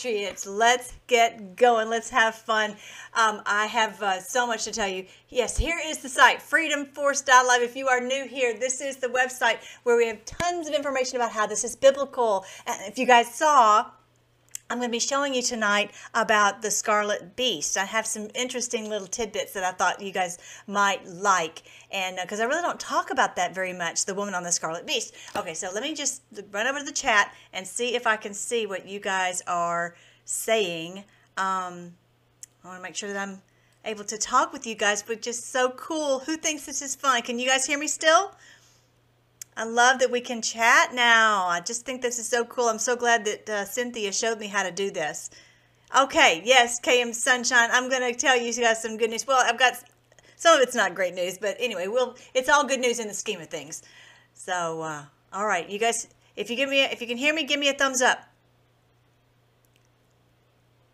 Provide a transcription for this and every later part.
Patriots. Let's get going. Let's have fun. Um, I have uh, so much to tell you. Yes, here is the site, freedomforce.live. If you are new here, this is the website where we have tons of information about how this is biblical. And if you guys saw, I'm going to be showing you tonight about the Scarlet Beast. I have some interesting little tidbits that I thought you guys might like. And because uh, I really don't talk about that very much, the woman on the Scarlet Beast. Okay, so let me just run over to the chat and see if I can see what you guys are saying. Um, I want to make sure that I'm able to talk with you guys, but just so cool. Who thinks this is fun? Can you guys hear me still? I love that we can chat now. I just think this is so cool. I'm so glad that uh, Cynthia showed me how to do this. Okay, yes, KM Sunshine. I'm going to tell you guys some good news. Well, I've got some of it's not great news, but anyway, we'll it's all good news in the scheme of things. So, uh, all right, you guys, if you give me, if you can hear me, give me a thumbs up.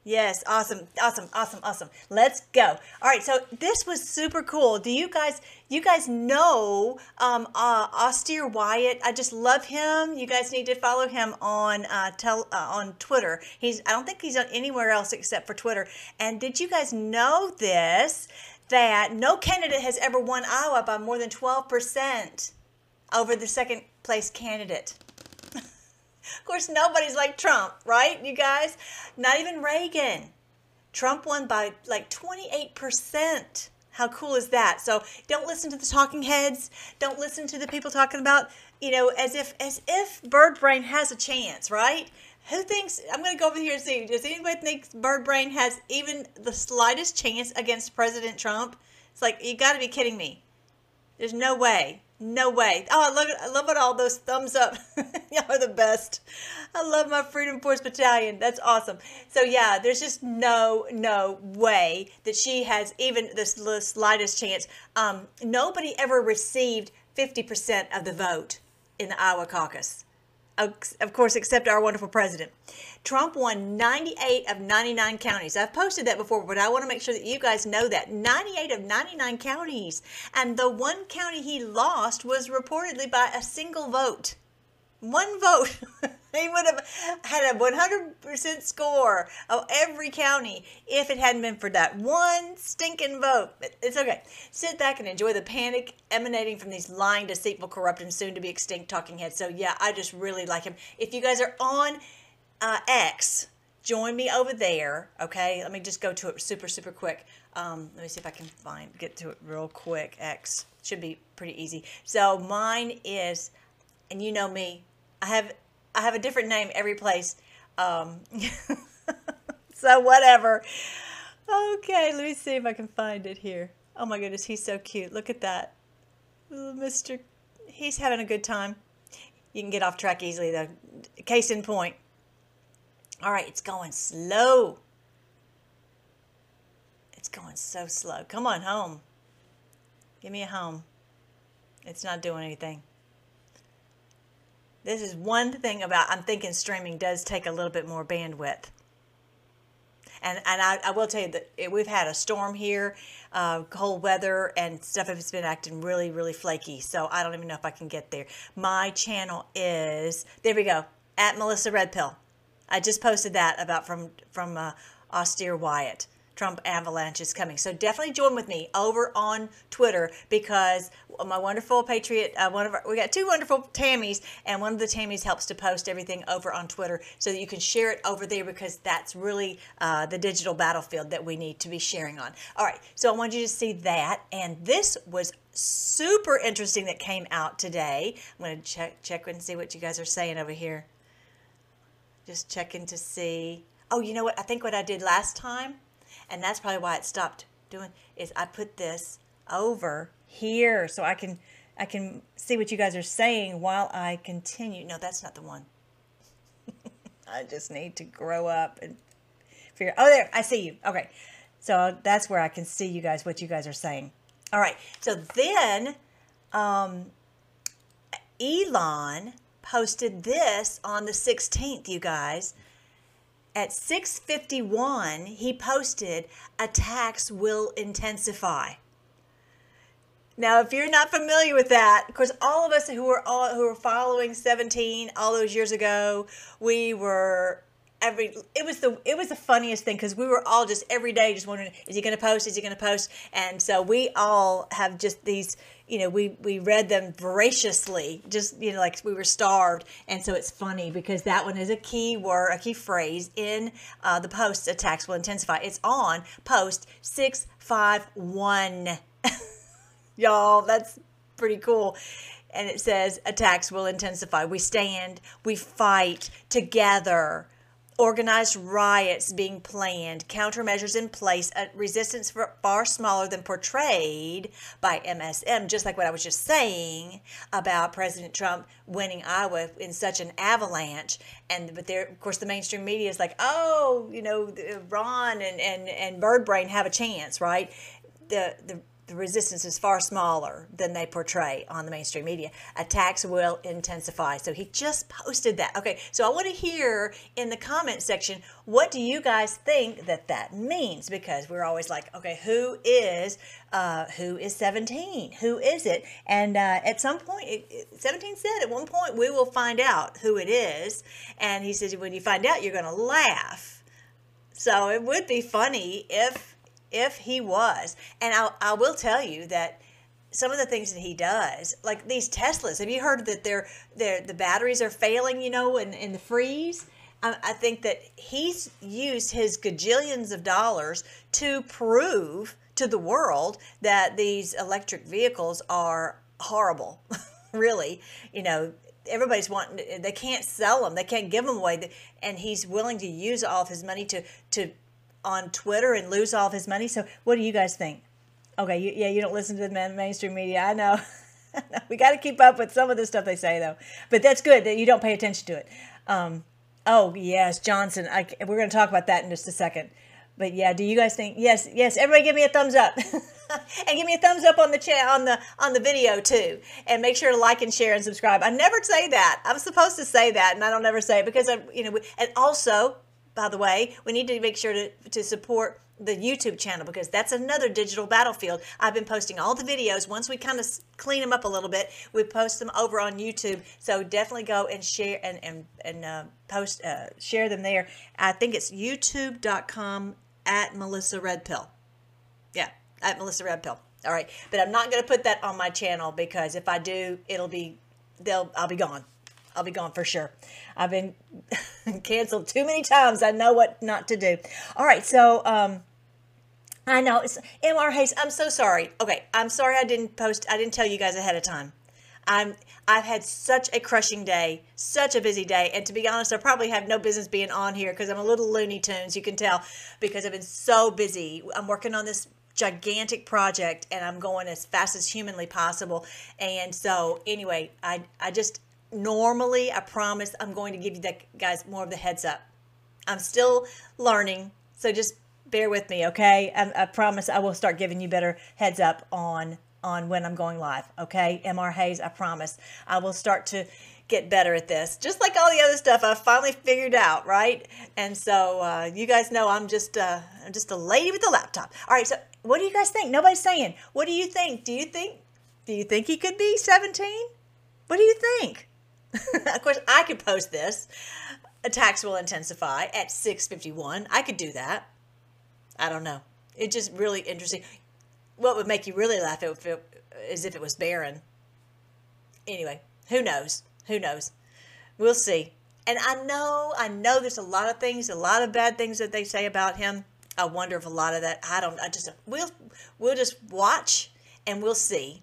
Yes, awesome, awesome, awesome, awesome. Let's go. All right, so this was super cool. Do you guys, you guys know um, uh, Austere Wyatt? I just love him. You guys need to follow him on uh, tel, uh, on Twitter. He's, I don't think he's on anywhere else except for Twitter. And did you guys know this? That no candidate has ever won Iowa by more than twelve percent over the second place candidate. Of course, nobody's like Trump, right, you guys? Not even Reagan. Trump won by like 28%. How cool is that? So don't listen to the talking heads. Don't listen to the people talking about, you know, as if as if Bird Brain has a chance, right? Who thinks I'm going to go over here and see? Does anybody think Bird Brain has even the slightest chance against President Trump? It's like you got to be kidding me. There's no way. No way. Oh, I love it. I love it all those thumbs up. Y'all are the best. I love my Freedom Force Battalion. That's awesome. So yeah, there's just no, no way that she has even the slightest chance. Um, nobody ever received 50% of the vote in the Iowa caucus of course, except our wonderful president. Trump won 98 of 99 counties. I've posted that before, but I want to make sure that you guys know that 98 of 99 counties. And the one county he lost was reportedly by a single vote. One vote. they would have had a 100% score of every county if it hadn't been for that one stinking vote. It's okay. Sit back and enjoy the panic emanating from these lying, deceitful, corrupt, and soon to be extinct talking heads. So, yeah, I just really like him. If you guys are on uh, X, join me over there. Okay, let me just go to it super, super quick. Um, let me see if I can find get to it real quick. X should be pretty easy. So mine is, and you know me, I have I have a different name every place. Um, so whatever. Okay, let me see if I can find it here. Oh my goodness, he's so cute. Look at that. Mr. He's having a good time. You can get off track easily though. Case in point. All right, it's going slow. It's going so slow. Come on home. Give me a home. It's not doing anything. This is one thing about, I'm thinking streaming does take a little bit more bandwidth. And, and I, I will tell you that it, we've had a storm here, uh, cold weather, and stuff has been acting really, really flaky. So I don't even know if I can get there. My channel is, there we go, at Melissa Red Pill. I just posted that about from, from uh, Austere Wyatt. Trump avalanche is coming. So definitely join with me over on Twitter because my wonderful Patriot, uh, one of our, we got two wonderful Tammys, and one of the Tammys helps to post everything over on Twitter so that you can share it over there because that's really uh, the digital battlefield that we need to be sharing on. All right, so I want you to see that, and this was super interesting that came out today. I'm going to check check and see what you guys are saying over here. Just checking to see. Oh, you know what? I think what I did last time and that's probably why it stopped doing is I put this over here so I can I can see what you guys are saying while I continue. No, that's not the one. I just need to grow up and figure. Oh, there, I see you. Okay, so that's where I can see you guys what you guys are saying. All right, so then um, Elon posted this on the 16th, you guys at 6:51 he posted attacks will intensify. Now, if you're not familiar with that, because all of us who were all, who were following 17 all those years ago, we were every it was the it was the funniest thing because we were all just every day just wondering is he going to post is he going to post? And so we all have just these you know we we read them voraciously just you know like we were starved. And so it's funny because that one is a key word a key phrase in uh, the post attacks will intensify. It's on post 651 y'all that's pretty cool. And it says attacks will intensify. We stand, we fight together. Organized riots being planned, countermeasures in place, a resistance far smaller than portrayed by MSM, just like what I was just saying about President Trump winning Iowa in such an avalanche. And but there, of course, the mainstream media is like, oh, you know, uh, Ron and and and Bird Brain have a chance, right? The the the resistance is far smaller than they portray on the mainstream media. Attacks will intensify. So he just posted that. Okay, so I want to hear in the comment section what do you guys think that that means? Because we're always like, okay, who is uh, who is 17? Who is it? And uh, at some point, it, it, 17 said at one point we will find out who it is. And he says when you find out, you're going to laugh. So it would be funny if if he was. And I, I will tell you that some of the things that he does, like these Teslas, have you heard that they're, they're the batteries are failing, you know, in, in the freeze? I, I think that he's used his gajillions of dollars to prove to the world that these electric vehicles are horrible. really, you know, everybody's wanting they can't sell them they can't give them away and he's willing to use all of his money to to on Twitter and lose all of his money. So, what do you guys think? Okay, you, yeah, you don't listen to the mainstream media. I know. we got to keep up with some of the stuff they say, though. But that's good that you don't pay attention to it. Um, oh, yes, Johnson. I, we're going to talk about that in just a second. But yeah, do you guys think? Yes, yes. Everybody, give me a thumbs up, and give me a thumbs up on the chat on the on the video too, and make sure to like and share and subscribe. I never say that. I'm supposed to say that, and I don't ever say it because I, you know. And also, by the way, we need to make sure to, to support the YouTube channel because that's another digital battlefield. I've been posting all the videos. Once we kind of clean them up a little bit, we post them over on YouTube. So definitely go and share and and, and uh, post uh, share them there. I think it's youtube.com at Melissa Red Pill. Yeah, at Melissa Red Pill. All right, but I'm not going to put that on my channel because if I do, it'll be they'll I'll be gone. I'll be gone for sure. I've been canceled too many times. I know what not to do. All right, so um, I know it's Mr. Hayes. I'm so sorry. Okay, I'm sorry I didn't post. I didn't tell you guys ahead of time. I'm I've had such a crushing day, such a busy day, and to be honest, I probably have no business being on here because I'm a little Looney Tunes. You can tell because I've been so busy. I'm working on this gigantic project and I'm going as fast as humanly possible. And so anyway, I I just normally I promise I'm going to give you guys more of the heads up. I'm still learning, so just bear with me, okay? I, I promise I will start giving you better heads up on on when I'm going live, okay? Mr. Hayes, I promise I will start to get better at this. Just like all the other stuff I've finally figured out, right? And so uh, you guys know I'm just uh, I'm just a lady with a laptop. All right, so what do you guys think? Nobody's saying. What do you think? Do you think do you think he could be 17? What do you think? of course, I could post this. Attacks will intensify at 6:51. I could do that. I don't know. It's just really interesting. What would make you really laugh if it, is if it was Barron. Anyway, who knows? Who knows? We'll see. And I know, I know there's a lot of things, a lot of bad things that they say about him. I wonder if a lot of that, I don't, I just, we'll, we'll just watch and we'll see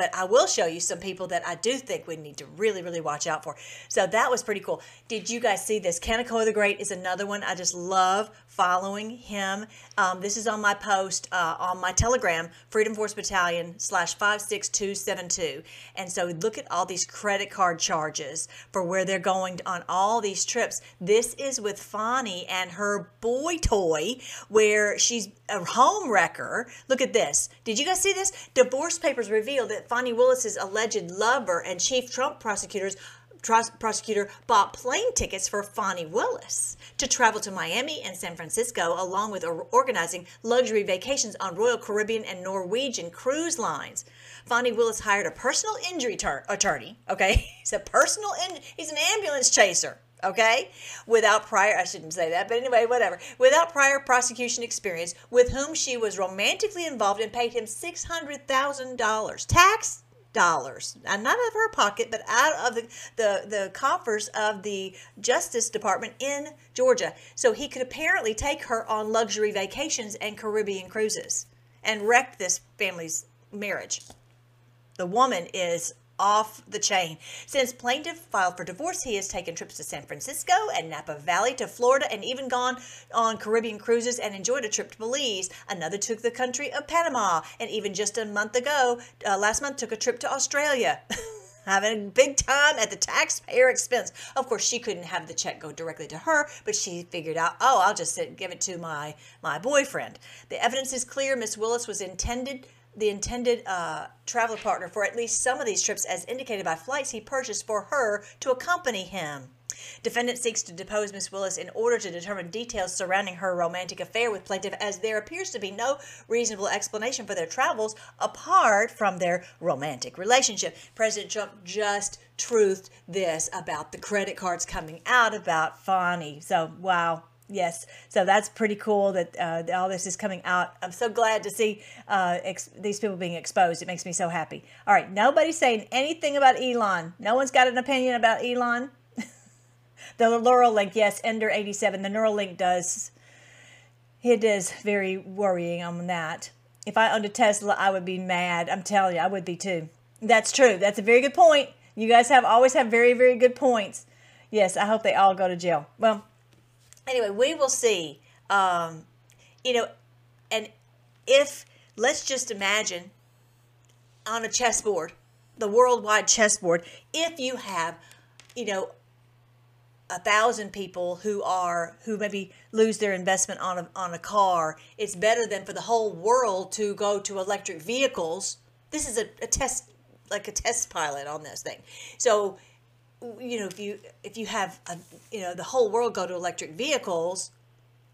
but I will show you some people that I do think we need to really, really watch out for. So that was pretty cool. Did you guys see this? Kanekoa the Great is another one. I just love following him. Um, this is on my post uh, on my Telegram, Freedom Force Battalion slash 56272. And so look at all these credit card charges for where they're going on all these trips. This is with Fani and her boy toy where she's a home wrecker. Look at this. Did you guys see this? Divorce papers reveal that Fani Willis's alleged lover and chief Trump prosecutors prosecutor bought plane tickets for Fani Willis to travel to Miami and San Francisco, along with organizing luxury vacations on Royal Caribbean and Norwegian cruise lines. Fani Willis hired a personal injury attorney. Okay, he's a personal in- he's an ambulance chaser. Okay? Without prior, I shouldn't say that, but anyway, whatever. Without prior prosecution experience, with whom she was romantically involved and paid him $600,000. Tax dollars, not out of her pocket, but out of the, the, the coffers of the Justice Department in Georgia. So he could apparently take her on luxury vacations and Caribbean cruises and wreck this family's marriage. The woman is off the chain. Since plaintiff filed for divorce, he has taken trips to San Francisco and Napa Valley to Florida and even gone on Caribbean cruises and enjoyed a trip to Belize. Another took the country of Panama and even just a month ago, uh, last month, took a trip to Australia. having a big time at the taxpayer expense. Of course, she couldn't have the check go directly to her, but she figured out, oh, I'll just sit, give it to my my boyfriend. The evidence is clear. Miss Willis was intended the intended uh, travel partner for at least some of these trips, as indicated by flights he purchased for her to accompany him. Defendant seeks to depose Miss Willis in order to determine details surrounding her romantic affair with plaintiff, as there appears to be no reasonable explanation for their travels apart from their romantic relationship. President Trump just truthed this about the credit cards coming out about Fani. So, wow, Yes, so that's pretty cool that uh, all this is coming out. I'm so glad to see uh, ex- these people being exposed. It makes me so happy. All right, nobody's saying anything about Elon. No one's got an opinion about Elon. the Neuralink, yes, Ender 87. The Neuralink does. It is very worrying on that. If I owned a Tesla, I would be mad. I'm telling you, I would be too. That's true. That's a very good point. You guys have always have very, very good points. Yes, I hope they all go to jail. Well, anyway, we will see. Um, you know, and if let's just imagine on a chessboard, the worldwide chessboard, if you have, you know, a thousand people who are who maybe lose their investment on a on a car, it's better than for the whole world to go to electric vehicles. This is a, a test like a test pilot on this thing. So you know, if you if you have a, you know the whole world go to electric vehicles,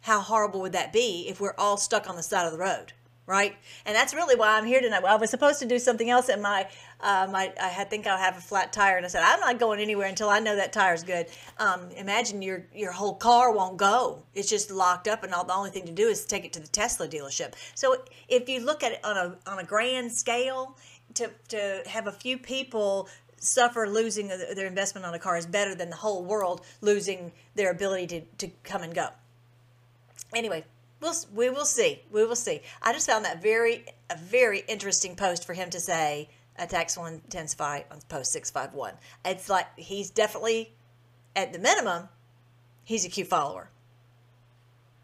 how horrible would that be if we're all stuck on the side of the road, right? And that's really why I'm here tonight. Well, I was supposed to do something else, and my uh, my I think I'll have a flat tire, and I said I'm not going anywhere until I know that tire's good. Um, imagine your your whole car won't go; it's just locked up, and all the only thing to do is take it to the Tesla dealership. So if you look at it on a on a grand scale, to to have a few people suffer losing their investment on a car is better than the whole world losing their ability to, to come and go. Anyway, we'll, we will see. We will see. I just found that very, a very interesting post for him to say, attacks one intensify on post 651. It's like he's definitely, at the minimum, he's a Q follower.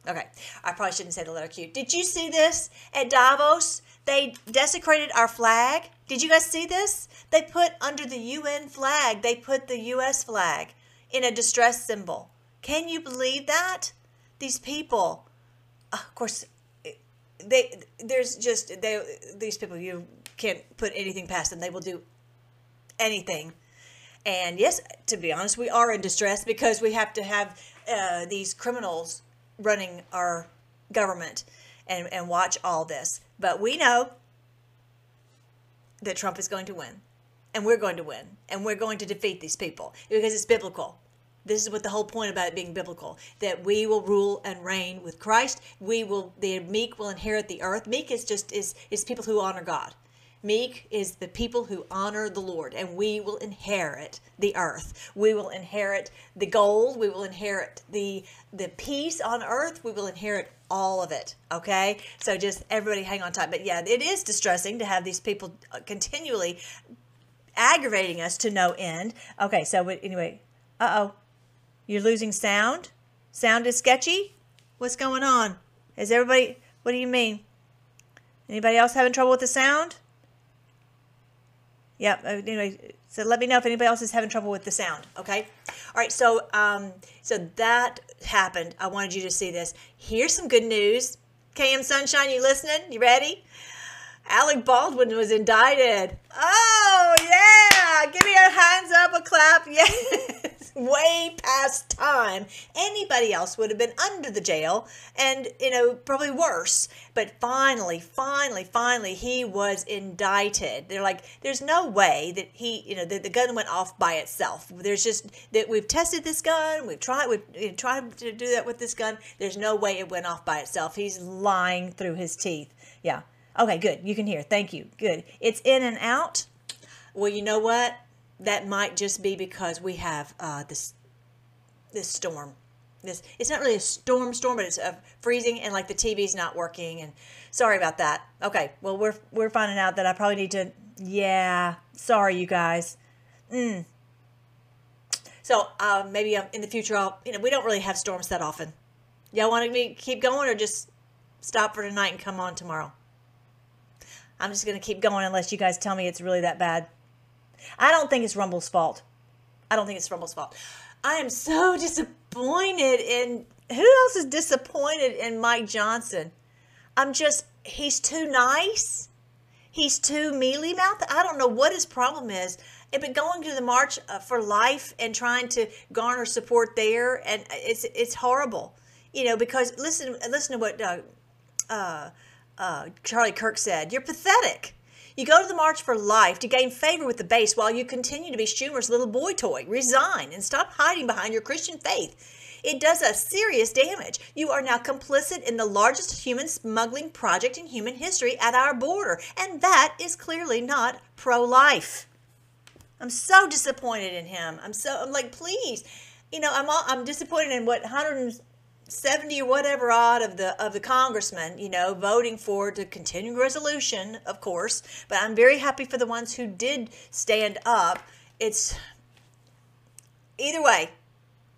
Okay, I probably shouldn't say the letter Q. Did you see this at Davos? They desecrated our flag. Did you guys see this? They put under the UN flag, they put the US flag in a distress symbol. Can you believe that? These people, of course, they there's just they these people you can't put anything past them. They will do anything. And yes, to be honest, we are in distress because we have to have uh, these criminals running our government and, and watch all this. But we know that Trump is going to win. And we're going to win. And we're going to defeat these people because it's biblical. This is what the whole point about it being biblical that we will rule and reign with Christ. We will, the meek will inherit the earth. Meek is just, is, is people who honor God. Meek is the people who honor the Lord, and we will inherit the earth. We will inherit the gold. We will inherit the the peace on earth. We will inherit all of it. Okay, so just everybody hang on tight. But yeah, it is distressing to have these people uh, continually aggravating us to no end. Okay, so anyway, uh oh, you're losing sound. Sound is sketchy. What's going on? Is everybody? What do you mean? Anybody else having trouble with the sound? Yep. Uh, anyway, so let me know if anybody else is having trouble with the sound. Okay. All right. So, um, so that happened. I wanted you to see this. Here's some good news. KM Sunshine, you listening? You ready? Alec Baldwin was indicted. Oh yeah! Give me a hands up, a clap. Yes. Way past time. Anybody else would have been under the jail and, you know, probably worse. But finally, finally, finally, he was indicted. They're like, there's no way that he, you know, the, the gun went off by itself. There's just that we've tested this gun, we've tried, we've you know, tried to do that with this gun. There's no way it went off by itself. He's lying through his teeth. Yeah. Okay, good. You can hear. Thank you. Good. It's in and out. Well, you know what? That might just be because we have uh, this this storm. This it's not really a storm storm, but it's a freezing and like the TV's not working. And sorry about that. Okay, well we're we're finding out that I probably need to. Yeah, sorry you guys. Mm. So uh, maybe um, in the future, I'll you know we don't really have storms that often. Y'all want me to keep going or just stop for tonight and come on tomorrow? I'm just to keep going unless you guys tell me it's really that bad. I don't think it's Rumble's fault. I don't think it's Rumble's fault. I am so disappointed in who else is disappointed in Mike Johnson? I'm just he's too nice. He's too mealy mouthed. I don't know what his problem is. But going to the March uh, for Life and trying to garner support there, and it's it's horrible, you know. Because listen, listen to what uh, uh, uh, Charlie Kirk said. You're pathetic. You go to the March for Life to gain favor with the base while you continue to be Schumer's little boy toy. Resign and stop hiding behind your Christian faith. It does us serious damage. You are now complicit in the largest human smuggling project in human history at our border, and that is clearly not pro life. I'm so disappointed in him. I'm so, I'm like, please. You know, I'm all, I'm disappointed in what 100 70 or whatever odd of the of the congressmen, you know, voting for the continuing resolution, of course. But I'm very happy for the ones who did stand up. It's either way,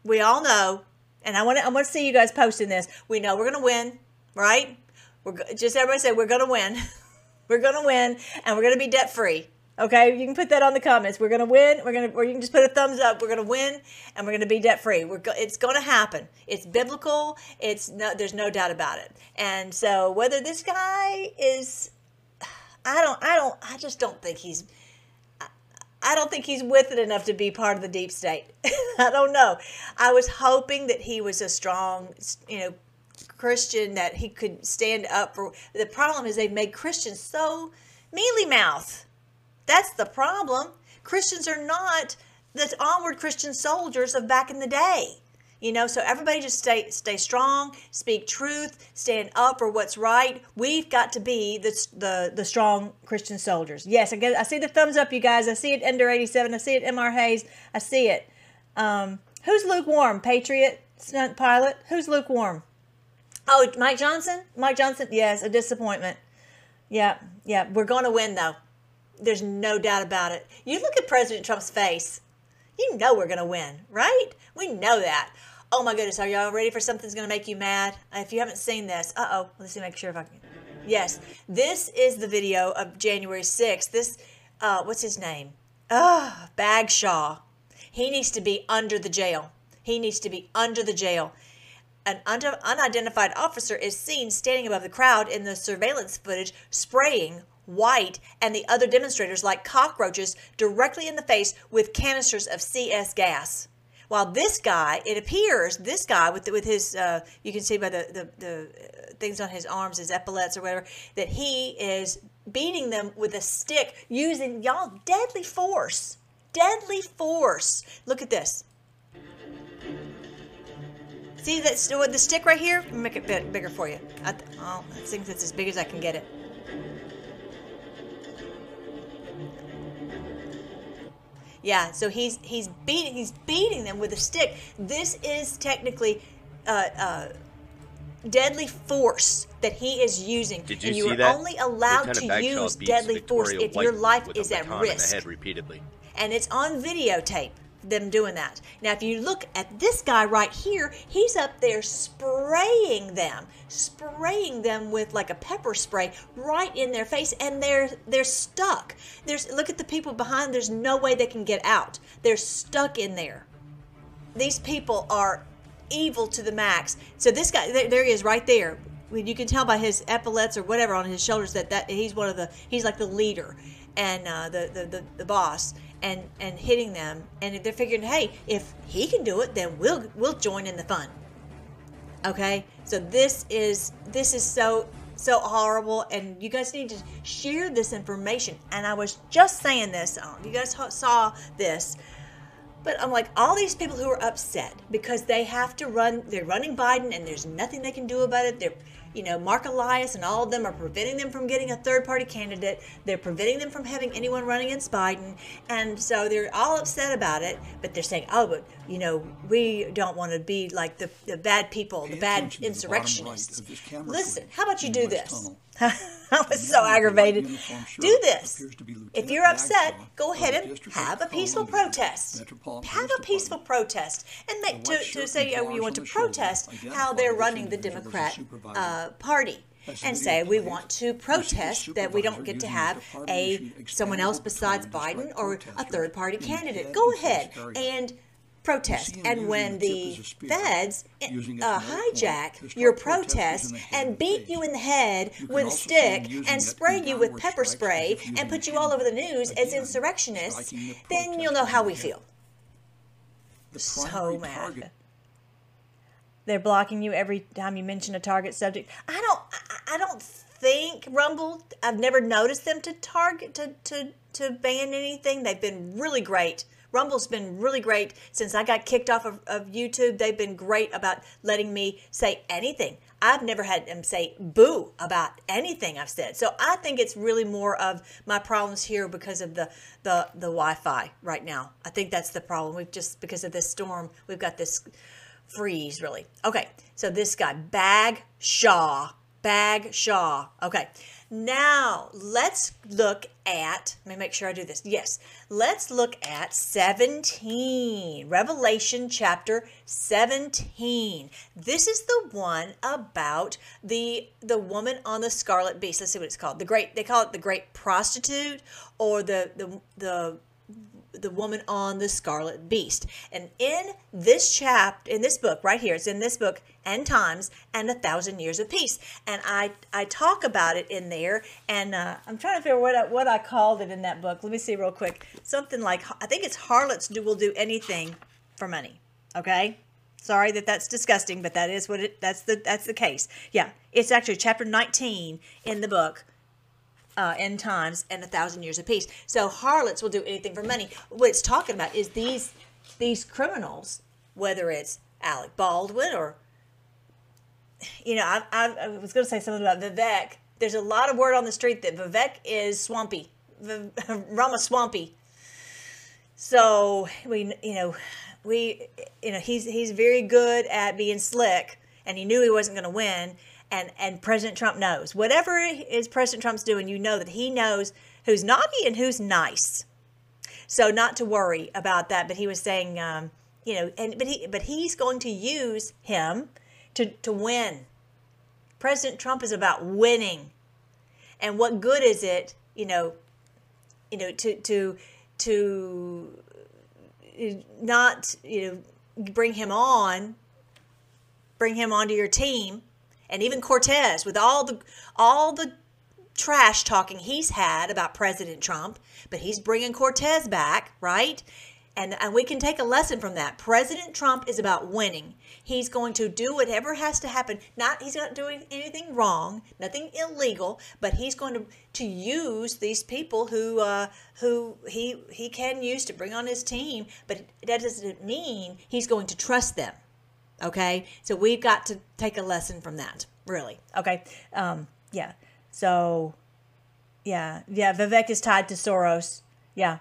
we all know, and I want to I want to see you guys posting this. We know we're gonna win, right? We're just everybody say we're gonna win. we're gonna win, and we're gonna be debt free. Okay, you can put that on the comments. We're gonna win. We're gonna, or you can just put a thumbs up. We're gonna win, and we're gonna be debt free. We're, go, it's gonna happen. It's biblical. It's no, there's no doubt about it. And so, whether this guy is, I don't, I don't, I just don't think he's, I don't think he's with it enough to be part of the deep state. I don't know. I was hoping that he was a strong, you know, Christian that he could stand up for. The problem is they've made Christians so mealy mouth that's the problem. Christians are not the onward Christian soldiers of back in the day. You know, so everybody just stay stay strong, speak truth, stand up for what's right. We've got to be the the, the strong Christian soldiers. Yes, I I see the thumbs up, you guys. I see it, Ender eighty seven. I see it, Mr Hayes. I see it. Um, who's lukewarm? Patriot, stunt pilot. Who's lukewarm? Oh, Mike Johnson. Mike Johnson. Yes, a disappointment. Yeah, yeah. We're to win though. There's no doubt about it. You look at President Trump's face, you know we're going to win, right? We know that. Oh my goodness, are y'all ready for something that's going to make you mad? If you haven't seen this, uh oh, let's see, make sure if I can. Yes, this is the video of January 6th. This, uh, what's his name? Ah, Bagshaw. He needs to be under the jail. He needs to be under the jail. An unidentified officer is seen standing above the crowd in the surveillance footage, spraying White and the other demonstrators like cockroaches directly in the face with canisters of CS gas. While this guy, it appears, this guy with with his, uh, you can see by the, the, the things on his arms, his epaulets or whatever, that he is beating them with a stick using, y'all, deadly force. Deadly force. Look at this. See that the stick right here? Make it bit bigger for you. I, oh, I think that's as big as I can get it. Yeah, so he's he's beating he's beating them with a stick. This is technically uh, uh, deadly force that he is using. Did you and you are that? only allowed Lieutenant to Bagshaw use beats deadly force Victoria if your White life with a is at baton in the risk. head repeatedly. And it's on videotape them doing that. Now, if you look at this guy right here, he's up there spraying them, spraying them with like a pepper spray right in their face, and they're they're stuck. There's look at the people behind. There's no way they can get out. They're stuck in there. These people are evil to the max. So this guy, there, there he is, right there. You can tell by his epaulets or whatever on his shoulders that that he's one of the he's like the leader and uh, the, the, the the boss and and hitting them, and they're figuring, hey, if he can do it, then we'll we'll join in the fun. Okay, so this is this is so so horrible, and you guys need to share this information. And I was just saying this, um, you guys saw this. But I'm like, all these people who are upset because they have to run, they're running Biden and there's nothing they can do about it. They're you know, Mark Elias and all of them are preventing them from getting a third party candidate. They're preventing them from having anyone run against Biden. And so they're all upset about it, but they're saying, oh, but, you know, we don't want to be like the, the bad people, Pay the bad insurrectionists. The Listen, how about you do this? I was so aggravated. Do this. If you're upset, go ahead and have a peaceful protest. Have a peaceful protest and make to, to say oh, you want to protest how they're running the Democrat uh, Party and say we want to protest that we don't get to have a someone else besides Biden or a third party candidate. Go ahead and protest. And when the feds uh, hijack your protest and beat you in the head with a stick and spray you with pepper spray and put you all over the news as insurrectionists, then you'll know how we feel. So mad. They're blocking you every time you mention a target subject. I don't. I don't think Rumble. I've never noticed them to target to to to ban anything. They've been really great Rumble's been really great since I got kicked off of, of YouTube. They've been great about letting me say anything. I've never had them say boo about anything I've said. So I think it's really more of my problems here because of the the the Wi-Fi right now. I think that's the problem. We've just because of this storm, we've got this freeze really. Okay, so this guy Bag Shaw, Bagshaw. Okay, now, let's look at, let me make sure I do this. Yes, let's look at 17, Revelation chapter 17. This is the one about the the woman on the scarlet beast. Let's see what it's called. The great, they call it the great prostitute or the the the the woman on the scarlet beast. And in this chapter, in this book right here, it's in this book, End Times and a Thousand Years of Peace. And I, I talk about it in there, and uh, I'm trying to figure what I, what I called it in that book. Let me see real quick. Something like, I think it's Harlots do, will do anything for money. Okay? Sorry that that's disgusting, but that is what it, that's the, that's the case. Yeah. It's actually chapter 19 in the book uh, end times and a thousand years of peace. So harlots will do anything for money. What it's talking about is these these criminals, whether it's Alec Baldwin or you know, I, I, I was going to say something about Vivek. There's a lot of word on the street that Vivek is swampy, Rama swampy. So we, you know, we, you know, he's he's very good at being slick, and he knew he wasn't going to win and and President Trump knows whatever is President Trump's doing. You know that he knows who's naughty and who's nice. So not to worry about that. But he was saying, um, you know, and but he but he's going to use him to to win. President Trump is about winning, and what good is it, you know, you know, to to to not you know bring him on, bring him onto your team and even Cortes with all the all the trash talking he's had about President Trump, but he's bringing Cortes back, right? And, and we can take a lesson from that. President Trump is about winning. He's going to do whatever has to happen. Not he's not doing anything wrong, nothing illegal, but he's going to to use these people who uh, who he he can use to bring on his team. But that doesn't mean he's going to trust them. Okay, so we've got to take a lesson from that, really. Okay, um, yeah. So, yeah, yeah. Vivek is tied to Soros. Yeah,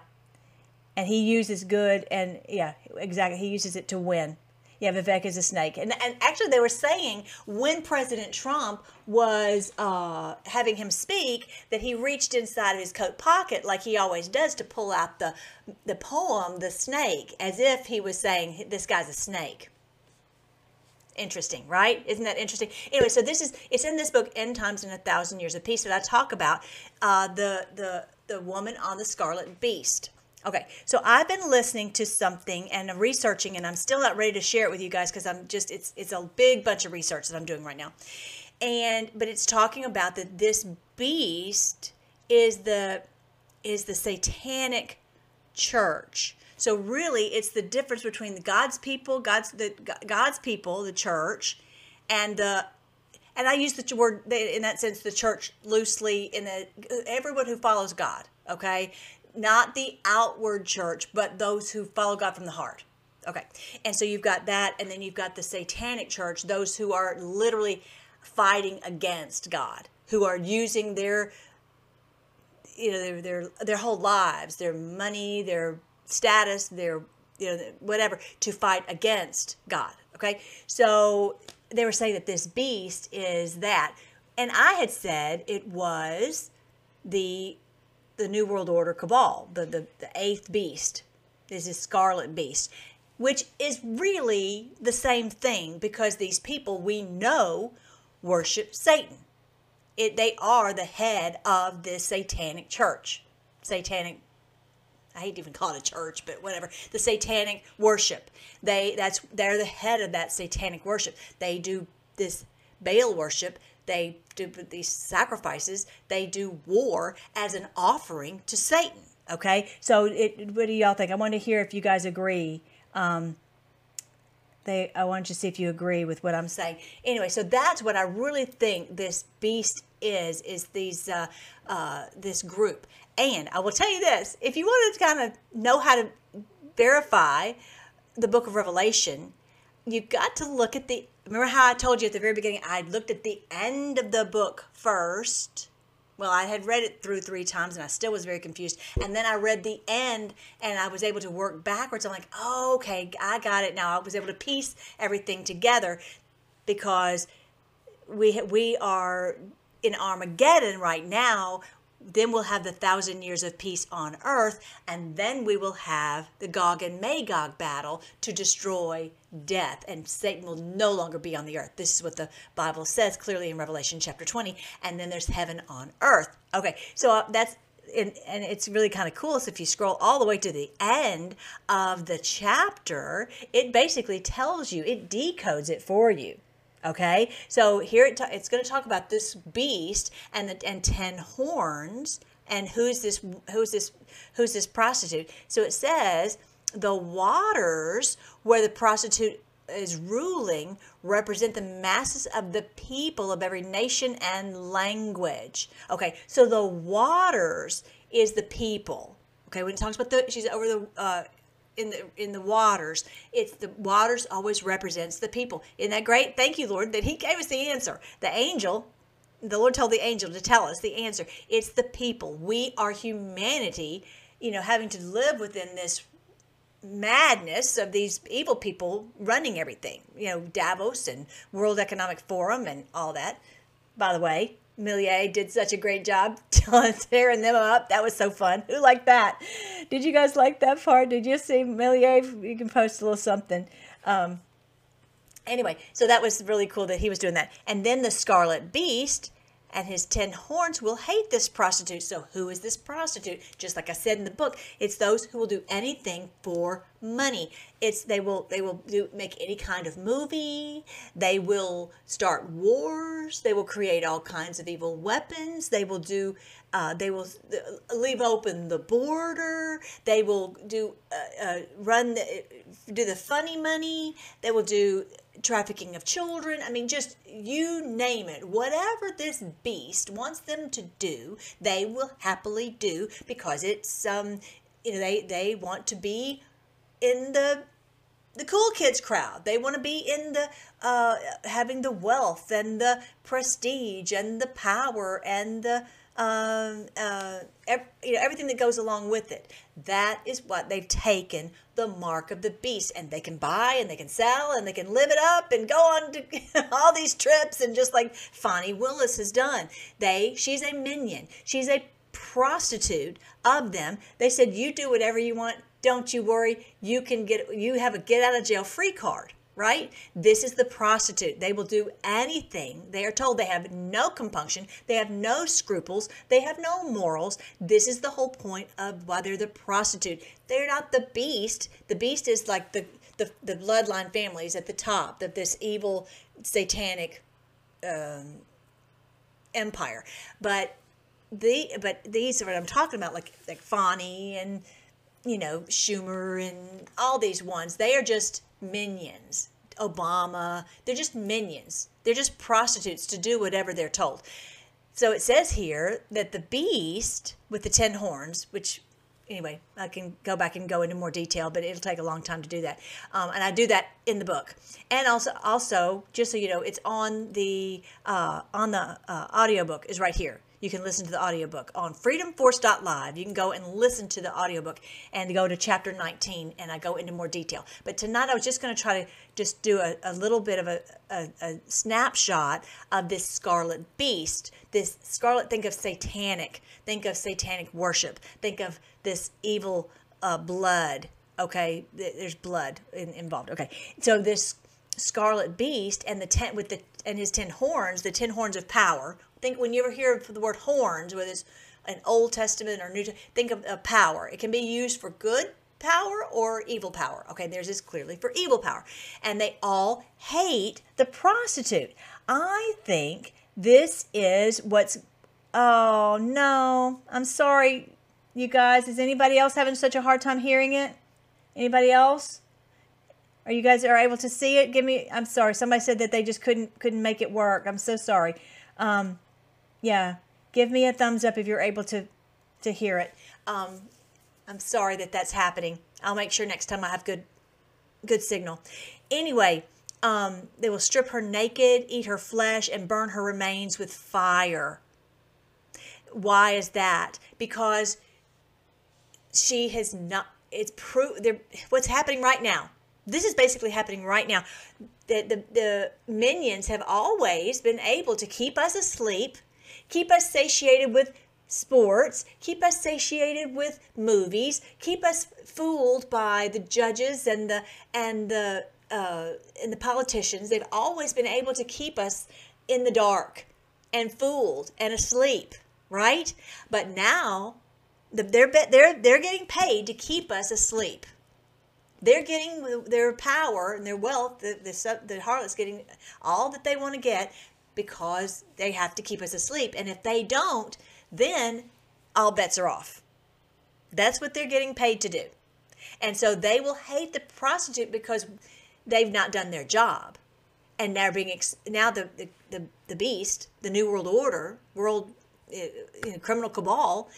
and he uses good and yeah, exactly. He uses it to win. Yeah, Vivek is a snake. And, and actually, they were saying when President Trump was uh, having him speak that he reached inside of his coat pocket like he always does to pull out the, the poem, The Snake, as if he was saying, This guy's a snake. Interesting, right? Isn't that interesting? Anyway, so this is it's in this book, End Times and a Thousand Years of Peace, that I talk about uh, the the the woman on the scarlet beast. Okay, so I've been listening to something and researching, and I'm still not ready to share it with you guys because I'm just it's it's a big bunch of research that I'm doing right now, and but it's talking about that this beast is the is the satanic church. So really, it's the difference between God's people, God's the God's people, the church, and the and I use the word in that sense, the church loosely in the everyone who follows God. Okay, not the outward church, but those who follow God from the heart. Okay, and so you've got that, and then you've got the satanic church, those who are literally fighting against God, who are using their you know their their their whole lives, their money, their status, their you know whatever to fight against God. Okay, so they were saying that this beast is that, and I had said it was the the New World Order cabal, the the, the eighth beast This is scarlet beast, which is really the same thing because these people we know worship Satan. It, they are the head of this satanic church. Satanic I hate to even call it a church, but whatever. The satanic worship. They that's they're the head of that satanic worship. They do this Baal worship. They do these sacrifices. They do war as an offering to Satan. Okay, so it, what do y'all think? I want to hear if you guys agree. Um, they, I want you to see if you agree with what I'm saying. Anyway, so that's what I really think this beast is. Is these uh, uh, this group, and I will tell you this: if you wanted to kind of know how to verify the Book of Revelation, you've got to look at the. Remember how I told you at the very beginning? I looked at the end of the book first well, I had read it through three times and I still was very confused. And then I read the end and I was able to work backwards. I'm like, oh, okay, I got it now. I was able to piece everything together because we we are in Armageddon right now then we'll have the thousand years of peace on earth, and then we will have the Gog and Magog battle to destroy death, and Satan will no longer be on the earth. This is what the Bible says clearly in Revelation chapter 20, and then there's heaven on earth. Okay, so uh, that's and, and, it's really kind of cool. So if you scroll all the way to the end of the chapter, it basically tells you, it decodes it for you. Okay, so here it it's going to talk about this beast and the and ten horns and who's this who's this who's this prostitute. So it says the waters where the prostitute is ruling represent the masses of the people of every nation and language. Okay, so the waters is the people. Okay, when it talks about the she's over the uh, in the in the waters. It's the waters always represents the people. Isn't that great? Thank you, Lord, that He gave us the answer. The angel, the Lord told the angel to tell us the answer. It's the people. We are humanity, you know, having to live within this madness of these evil people running everything. You know, Davos and World Economic Forum and all that. By the way, Milei did such a great job tearing them up. That was so fun. Who liked that? Did you guys like that part? Did you see Milei? You can post a little something. Um, anyway, so that was really cool that he was doing that. And then the Scarlet Beast and his ten horns will hate this prostitute. So who is this prostitute? Just like I said in the book, it's those who will do anything for money. It's they will they will do make any kind of movie. They will start wars. They will create all kinds of evil weapons. They will do uh, they will leave open the border. They will do uh, uh, run the, do the funny money. They will do trafficking of children. I mean, just you name it. Whatever this beast wants them to do, they will happily do because it's um, you know, they they want to be in the the cool kids crowd. They want to be in the uh, having the wealth and the prestige and the power and the um, uh, ev- you know, everything that goes along with it. That is what they've taken the mark of the beast, and they can buy and they can sell and they can live it up and go on to all these trips and just like Fani Willis has done. They, she's a minion. She's a prostitute of them. They said, "You do whatever you want. Don't you worry. You can get. You have a get out of jail free card." Right? This is the prostitute. They will do anything. They are told they have no compunction, they have no scruples, they have no morals. This is the whole point of why they're the prostitute. They're not the beast. The beast is like the the, the bloodline families at the top of this evil satanic um, empire. But the but these are what I'm talking about, like like Fani and you know Schumer and all these ones. They are just minions. Obama, they're just minions. They're just prostitutes to do whatever they're told. So it says here that the beast with the ten horns, which anyway, I can go back and go into more detail, but it'll take a long time to do that. Um, and I do that in the book. And also, also, just so you know, it's on the uh, on the uh, audiobook is right here. You can listen to the audiobook on freedomforce.live. You can go and listen to the audiobook and go to chapter 19 and I go into more detail. But tonight I was just going to try to just do a, a little bit of a, a, a snapshot of this scarlet beast. This scarlet, think of satanic, think of satanic worship, think of this evil uh, blood. Okay, there's blood in, involved. Okay, so this scarlet beast and the ten with the and his ten horns, the ten horns of power. Think when you ever hear the word horns, whether it's an Old Testament or New, Testament, think of, of power. It can be used for good power or evil power. Okay, there's this clearly for evil power, and they all hate the prostitute. I think this is what's. Oh no, I'm sorry, you guys. Is anybody else having such a hard time hearing it? Anybody else? Are you guys are able to see it? Give me. I'm sorry. Somebody said that they just couldn't couldn't make it work. I'm so sorry. Um, yeah, give me a thumbs up if you're able to to hear it. Um, I'm sorry that that's happening. I'll make sure next time I have good good signal. Anyway, um, they will strip her naked, eat her flesh, and burn her remains with fire. Why is that? Because she has not. It's proof. What's happening right now? this is basically happening right now. The, the, the minions have always been able to keep us asleep, keep us satiated with sports, keep us satiated with movies, keep us fooled by the judges and the and the uh, and the politicians. They've always been able to keep us in the dark and fooled and asleep, right? But now they're they're they're getting paid to keep us asleep they're getting their power and their wealth. The, the, the harlot's getting all that they want to get because they have to keep us asleep. And if they don't, then all bets are off. That's what they're getting paid to do. And so they will hate the prostitute because they've not done their job. And now being ex- now the, the, the, the beast, the new world order, world uh, know, criminal cabal,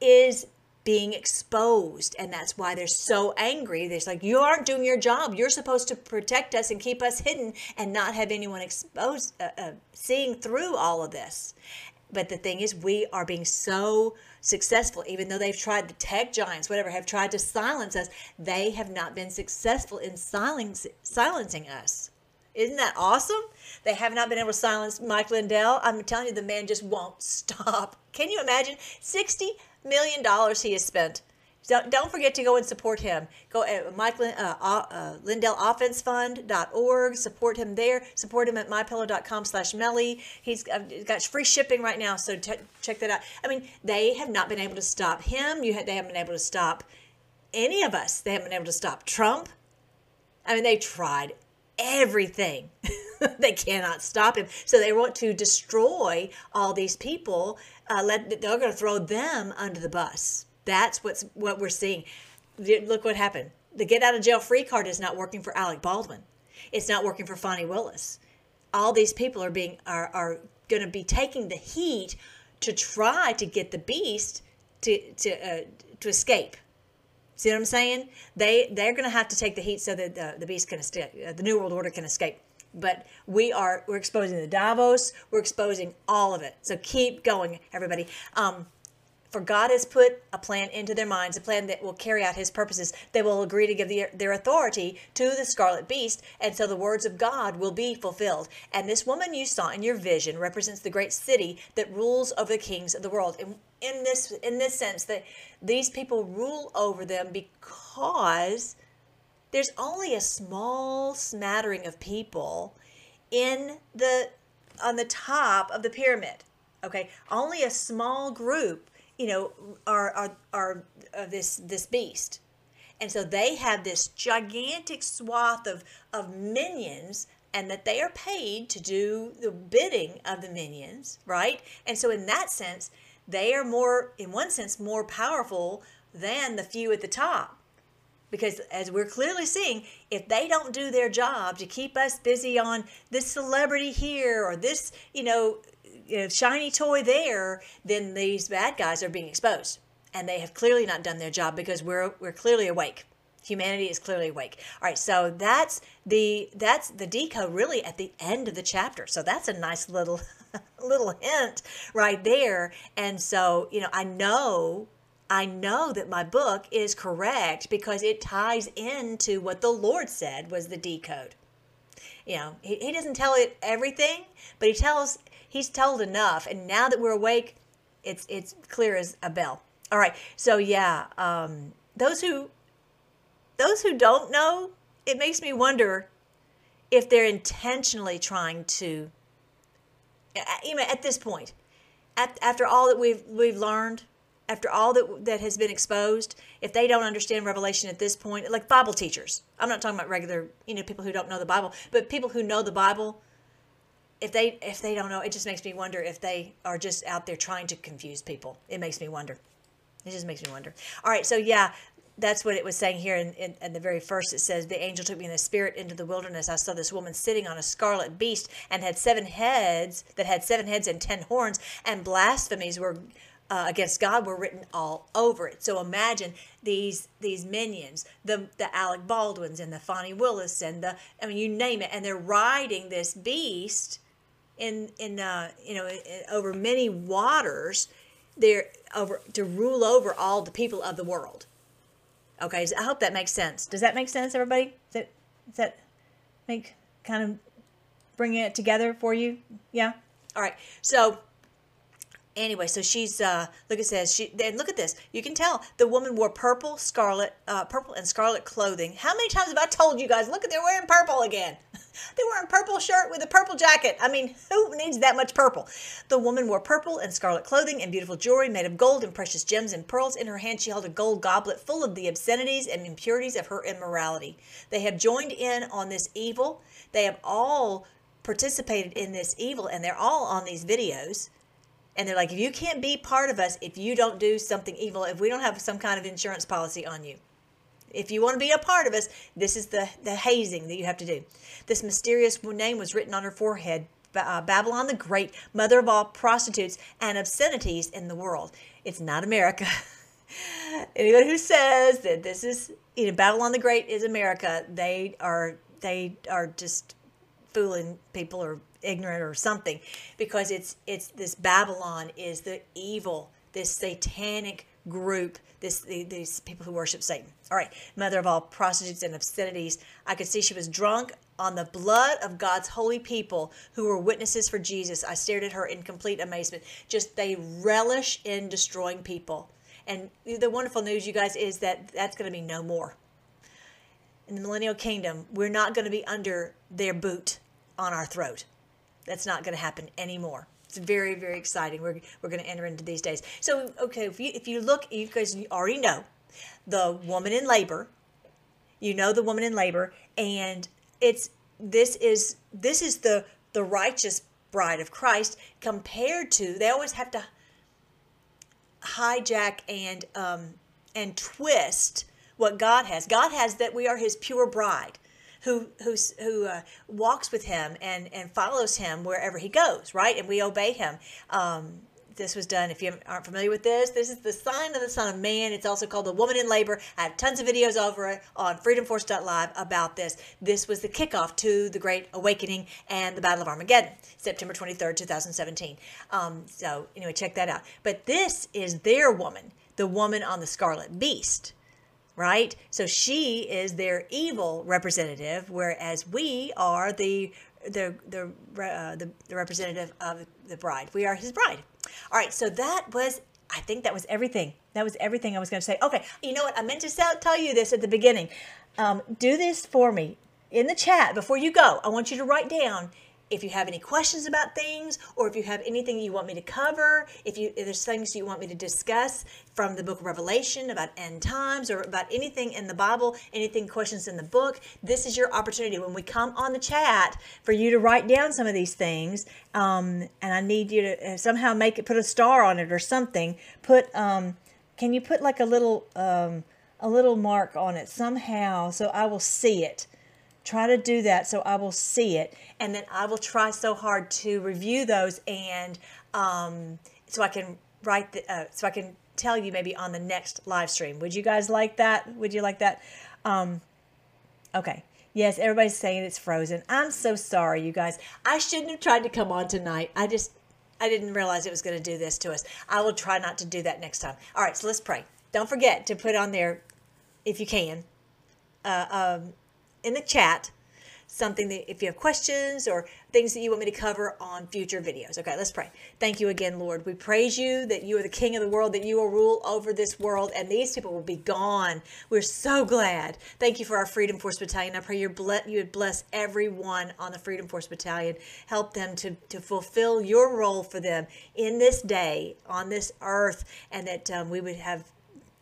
is being exposed and that's why they're so angry they're like you aren't doing your job you're supposed to protect us and keep us hidden and not have anyone exposed uh, uh, seeing through all of this but the thing is we are being so successful even though they've tried the tech giants whatever have tried to silence us they have not been successful in silence, silencing us isn't that awesome? They have not been able to silence Mike Lindell. I'm telling you, the man just won't stop. Can you imagine? 60 million dollars he has spent. Don't, don't forget to go and support him. Go at uh, Mike uh, uh, Lindell Offense Fund.org. Support him there. Support him at mypillow.com slash Melly. He's uh, got free shipping right now, so check that out. I mean, they have not been able to stop him. You they haven't been able to stop any of us. They haven't been able to stop Trump. I mean, they tried everything. they cannot stop him. So they want to destroy all these people. Uh, let they're going to throw them under the bus. That's what's what we're seeing. Look what happened. The get out of jail free card is not working for Alec Baldwin. It's not working for Fani Willis. All these people are being are are going to be taking the heat to try to get the beast to to uh, to escape See what I'm saying? They they're going to have to take the heat so that the, the beast can escape, uh, the new world order can escape. But we are we're exposing the Davos. We're exposing all of it. So keep going, everybody. Um, for God has put a plan into their minds, a plan that will carry out his purposes. They will agree to give the, their authority to the scarlet beast, and so the words of God will be fulfilled. And this woman you saw in your vision represents the great city that rules over the kings of the world. And in this in this sense that these people rule over them because there's only a small smattering of people in the on the top of the pyramid okay only a small group you know are are, are of this this beast and so they have this gigantic swath of of minions and that they are paid to do the bidding of the minions right and so in that sense they are more, in one sense, more powerful than the few at the top. Because as we're clearly seeing, if they don't do their job to keep us busy on this celebrity here or this, you know, know, shiny toy there, then these bad guys are being exposed. And they have clearly not done their job because we're we're clearly awake. Humanity is clearly awake. All right, so that's the that's the decode really at the end of the chapter. So that's a nice little little hint right there. And so, you know, I know I know that my book is correct because it ties into what the Lord said was the decode. You know, he, he doesn't tell it everything, but he tells he's told enough. And now that we're awake, it's it's clear as a bell. All right. So yeah, um, those who those who don't know, it makes me wonder if they're intentionally trying to even at this point, at, after all that we've we've learned, after all that that has been exposed, if they don't understand Revelation at this point, like Bible teachers, I'm not talking about regular, you know, people who don't know the Bible, but people who know the Bible, if they if they don't know, it just makes me wonder if they are just out there trying to confuse people. It makes me wonder. It just makes me wonder. All right, so yeah, that's what it was saying here in, in, in, the very first. It says, The angel took me in the spirit into the wilderness. I saw this woman sitting on a scarlet beast and had seven heads, that had seven heads and ten horns, and blasphemies were. Uh, against God were written all over it. So imagine these these minions, the the Alec Baldwins and the Fani Willis and the I mean you name it, and they're riding this beast in in uh, you know over many waters. They're over to rule over all the people of the world Okay, I hope that makes sense. Does that make sense, everybody? Does that, does that make kind of bringing it together for you? Yeah. All right. So anyway, so she's uh, look it says she then look at this. You can tell the woman wore purple, scarlet, uh, purple and scarlet clothing. How many times have I told you guys? Look at they're wearing purple again. They're wearing purple shirt with a purple jacket. I mean, who needs that much purple? The woman wore purple and scarlet clothing and beautiful jewelry made of gold and precious gems and pearls. In her hand, she held a gold goblet full of the obscenities and impurities of her immorality. They have joined in on this evil. They have all participated in this evil, and they're all on these videos and they're like, if you can't be part of us, if you don't do something evil, if we don't have some kind of insurance policy on you, if you want to be a part of us, this is the, the hazing that you have to do. This mysterious name was written on her forehead uh, Babylon the Great, mother of all prostitutes and obscenities in the world. It's not America. Anyone who says that this is, you know, Babylon the Great is America, they are they are just fooling people or ignorant or something because it's it's this Babylon is the evil, this satanic group, this these people who worship Satan. All right, mother of all prostitutes and obscenities. I could see she was drunk on the blood of God's holy people who were witnesses for Jesus. I stared at her in complete amazement. Just they relish in destroying people. And the wonderful news, you guys, is that that's going to be no more. In the millennial kingdom, we're not going to be under their boot on our throat. That's not going to happen anymore. It's very, very exciting. We're, we're going to enter into these days. So, okay, if you, if you look, you guys already know the woman in labor. You know the woman in labor, and it's this is this is the the righteous bride of Christ compared to they always have to hijack and um, and twist what God has. God has that we are His pure bride who who's, who uh, walks with him and and follows him wherever he goes, right? And we obey him. Um, this was done. If you aren't familiar with this, this is the sign of the Son of Man. It's also called the Woman in Labor. I have tons of videos over it on freedomforce.live about this. This was the kickoff to the Great Awakening and the Battle of Armageddon, September 23rd, 2017. Um, so, anyway, check that out. But this is their woman, the woman on the scarlet beast right? So she is their evil representative, whereas we are the the the uh, the, the representative of the bride. We are his bride. All right. So that was. I think that was everything. That was everything I was going to say. Okay, you know what? I meant to tell you this at the beginning. Um, do this for me in the chat before you go. I want you to write down if you have any questions about things or if you have anything you want me to cover, if you if there's things you want me to discuss from the book of Revelation about end times or about anything in the Bible, anything questions in the book, this is your opportunity when we come on the chat for you to write down some of these things. Um, and I need you to uh, somehow make it put a star on it or something. Put um, can you put like a little um, a little mark on it somehow so I will see it try to do that so I will see it. And then I will try so hard to review those and um, so I can write, the, uh, so I can tell you maybe on the next live stream. Would you guys like that? Would you like that? Um, okay. Yes, everybody's saying it's frozen. I'm so sorry, you guys. I shouldn't have tried to come on tonight. I just, I didn't realize it was going to do this to us. I will try not to do that next time. All right, so let's pray. Don't forget to put on there, if you can, uh, um, in the chat something that if you have questions or things that you want me to cover on future videos. Okay, let's pray. Thank you again, Lord. We praise you that you are the king of the world, that you will rule over this world, and these people will be gone. We're so glad. Thank you for our Freedom Force Battalion. I pray you would bless everyone on the Freedom Force Battalion. Help them to, to fulfill your role for them in this day, on this earth, and that um, we would have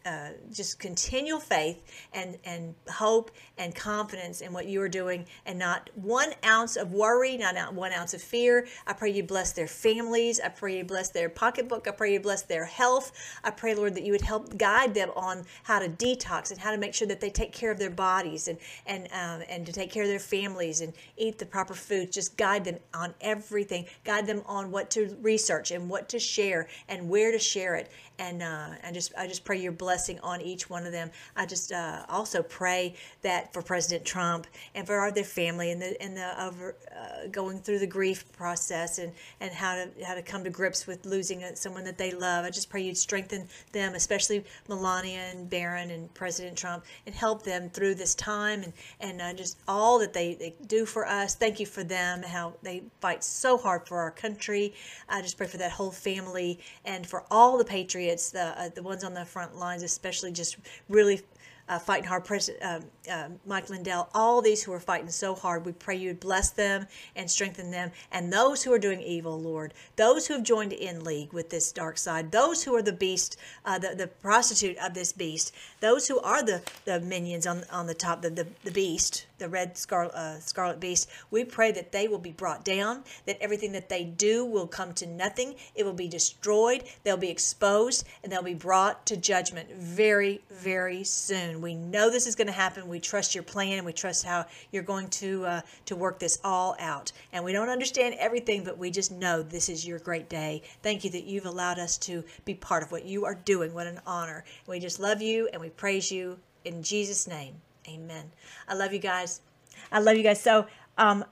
uh, just continual faith and, and hope and confidence in what you are doing and not one ounce of worry, not one ounce of fear. I pray you bless their families. I pray you bless their pocketbook. I pray you bless their health. I pray, Lord, that you would help guide them on how to detox and how to make sure that they take care of their bodies and, and, um, and to take care of their families and eat the proper food. Just guide them on everything. Guide them on what to research and what to share and where to share it and uh, I just I just pray your blessing on each one of them. I just uh, also pray that for President Trump and for their family and the and the over uh, going through the grief process and and how to how to come to grips with losing someone that they love. I just pray you'd strengthen them, especially Melania and Barron and President Trump, and help them through this time and and uh, just all that they, they do for us. Thank you for them, and how they fight so hard for our country. I just pray for that whole family and for all the patriots patriots, the uh, the ones on the front lines, especially just really uh, fighting hard, uh, uh, Mike Lindell, all these who are fighting so hard, we pray you would bless them and strengthen them. And those who are doing evil, Lord, those who have joined in league with this dark side, those who are the beast, uh, the, the prostitute of this beast, those who are the, the minions on, on the top, the, the, the beast, the red uh, scarlet beast, we pray that they will be brought down, that everything that they do will come to nothing. It will be destroyed. They'll be exposed, and they'll be brought to judgment very, very soon. We know this is going to happen. We trust your plan, and we trust how you're going to uh, to work this all out. And we don't understand everything, but we just know this is your great day. Thank you that you've allowed us to be part of what you are doing. What an honor. We just love you, and we praise you in Jesus' name. Amen. I love you guys. I love you guys. So, um,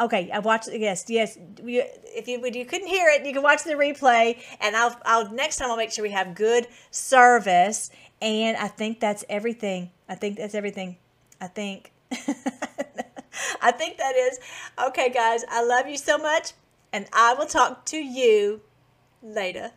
okay, I watched. Yes, yes. If you you couldn't hear it, you can watch the replay. And I'll I'll next time I'll make sure we have good service. And I think that's everything. I think that's everything. I think. I think that is okay, guys. I love you so much, and I will talk to you later.